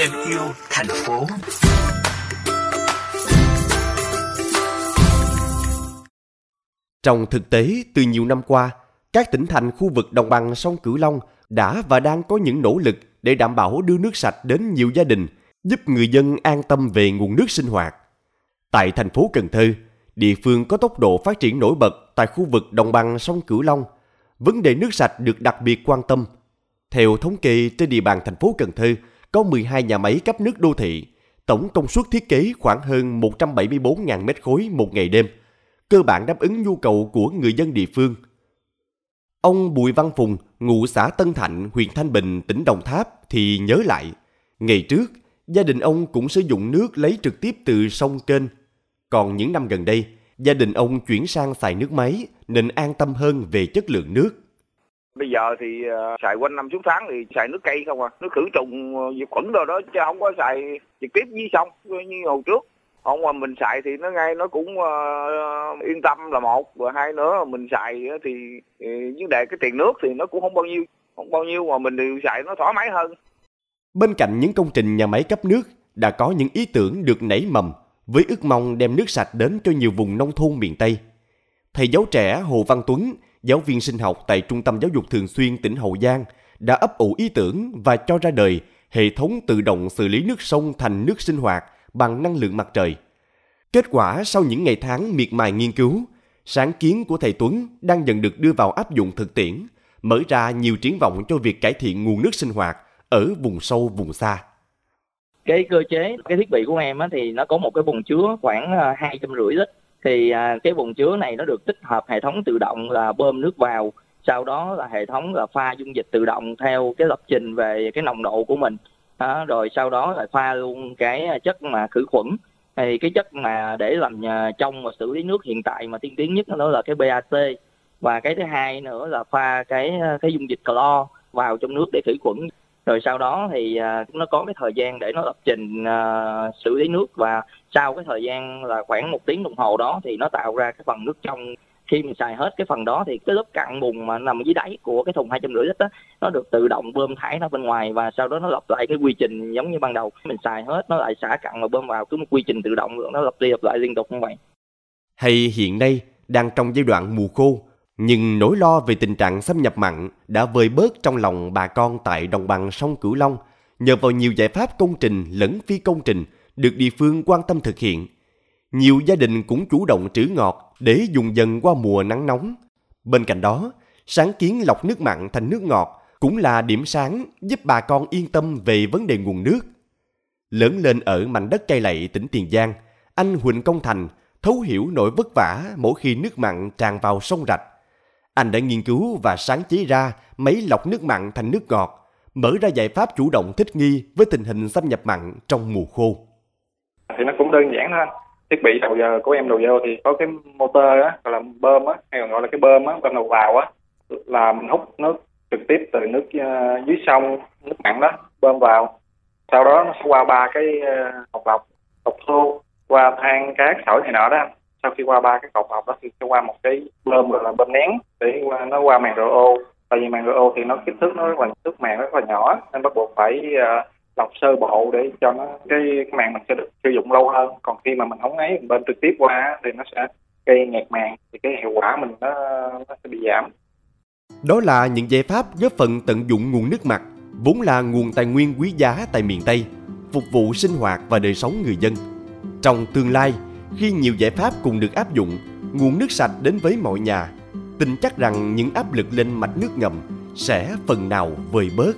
thêm yêu thành phố. Trong thực tế, từ nhiều năm qua, các tỉnh thành khu vực đồng bằng sông Cửu Long đã và đang có những nỗ lực để đảm bảo đưa nước sạch đến nhiều gia đình, giúp người dân an tâm về nguồn nước sinh hoạt. Tại thành phố Cần Thơ, địa phương có tốc độ phát triển nổi bật tại khu vực đồng bằng sông Cửu Long, vấn đề nước sạch được đặc biệt quan tâm. Theo thống kê trên địa bàn thành phố Cần Thơ có 12 nhà máy cấp nước đô thị, tổng công suất thiết kế khoảng hơn 174.000 mét khối một ngày đêm, cơ bản đáp ứng nhu cầu của người dân địa phương. Ông Bùi Văn Phùng, ngụ xã Tân Thạnh, huyện Thanh Bình, tỉnh Đồng Tháp thì nhớ lại, ngày trước, gia đình ông cũng sử dụng nước lấy trực tiếp từ sông kênh. Còn những năm gần đây, gia đình ông chuyển sang xài nước máy nên an tâm hơn về chất lượng nước. Bây giờ thì uh, xài quanh năm suốt tháng thì xài nước cây không à, nước khử trùng ờ, diệt khuẩn rồi đó chứ không có xài trực tiếp với sông như hồi trước. Không mà mình xài thì nó ngay nó cũng uh, yên tâm là một, và hai nữa mình xài thì vấn đề cái tiền nước thì nó cũng không bao nhiêu, không bao nhiêu mà mình đều xài nó thoải mái hơn. Bên cạnh những công trình nhà máy cấp nước, đã có những ý tưởng được nảy mầm với ước mong đem nước sạch đến cho nhiều vùng nông thôn miền Tây. Thầy giáo trẻ Hồ Văn Tuấn, giáo viên sinh học tại Trung tâm Giáo dục Thường xuyên tỉnh Hậu Giang, đã ấp ủ ý tưởng và cho ra đời hệ thống tự động xử lý nước sông thành nước sinh hoạt bằng năng lượng mặt trời. Kết quả sau những ngày tháng miệt mài nghiên cứu, sáng kiến của thầy Tuấn đang dần được đưa vào áp dụng thực tiễn, mở ra nhiều triển vọng cho việc cải thiện nguồn nước sinh hoạt ở vùng sâu vùng xa cái cơ chế cái thiết bị của em á, thì nó có một cái bồn chứa khoảng à, hai trăm rưỡi lít thì à, cái bồn chứa này nó được tích hợp hệ thống tự động là bơm nước vào. Sau đó là hệ thống là pha dung dịch tự động theo cái lập trình về cái nồng độ của mình. À, rồi sau đó là pha luôn cái chất mà khử khuẩn. Thì cái chất mà để làm à, trong và xử lý nước hiện tại mà tiên tiến nhất đó là cái BAC và cái thứ hai nữa là pha cái à, cái dung dịch clo vào trong nước để khử khuẩn rồi sau đó thì uh, nó có cái thời gian để nó lập trình uh, xử lý nước và sau cái thời gian là khoảng một tiếng đồng hồ đó thì nó tạo ra cái phần nước trong. Khi mình xài hết cái phần đó thì cái lớp cặn bùn mà nằm dưới đáy của cái thùng hai trăm rưỡi lít đó nó được tự động bơm thải nó bên ngoài và sau đó nó lặp lại cái quy trình giống như ban đầu. Mình xài hết nó lại xả cặn và bơm vào cứ một quy trình tự động nó lặp đi lặp lại liên tục như vậy. Hay hiện nay đang trong giai đoạn mùa khô nhưng nỗi lo về tình trạng xâm nhập mặn đã vơi bớt trong lòng bà con tại đồng bằng sông Cửu Long nhờ vào nhiều giải pháp công trình lẫn phi công trình được địa phương quan tâm thực hiện. Nhiều gia đình cũng chủ động trữ ngọt để dùng dần qua mùa nắng nóng. Bên cạnh đó, sáng kiến lọc nước mặn thành nước ngọt cũng là điểm sáng giúp bà con yên tâm về vấn đề nguồn nước. Lớn lên ở mảnh đất cây lậy tỉnh Tiền Giang, anh Huỳnh Công Thành thấu hiểu nỗi vất vả mỗi khi nước mặn tràn vào sông rạch anh đã nghiên cứu và sáng chế ra máy lọc nước mặn thành nước ngọt, mở ra giải pháp chủ động thích nghi với tình hình xâm nhập mặn trong mùa khô. Thì nó cũng đơn giản thôi. Thiết bị đầu giờ của em đầu vô thì có cái motor á, gọi là bơm á, hay còn gọi là cái bơm á, bơm đầu vào á, là mình hút nước trực tiếp từ nước uh, dưới sông, nước mặn đó, bơm vào. Sau đó nó sẽ qua ba cái uh, hộp lọc, hộp thô, qua than cát sỏi này nọ đó sau khi qua ba cái cột học đó thì sẽ qua một cái bơm gọi là bơm nén để qua, nó qua màng RO tại vì màng RO thì nó kích thước nó rất là thước màng rất là nhỏ nên bắt buộc phải uh, lọc sơ bộ để cho nó cái, cái màng mình sẽ được sử dụng lâu hơn. Còn khi mà mình không ấy mình bên trực tiếp qua thì nó sẽ gây nghẹt màng thì cái hiệu quả mình nó, nó sẽ bị giảm. Đó là những giải pháp góp phần tận dụng nguồn nước mặt vốn là nguồn tài nguyên quý giá tại miền Tây phục vụ sinh hoạt và đời sống người dân. Trong tương lai khi nhiều giải pháp cùng được áp dụng, nguồn nước sạch đến với mọi nhà, tin chắc rằng những áp lực lên mạch nước ngầm sẽ phần nào vơi bớt.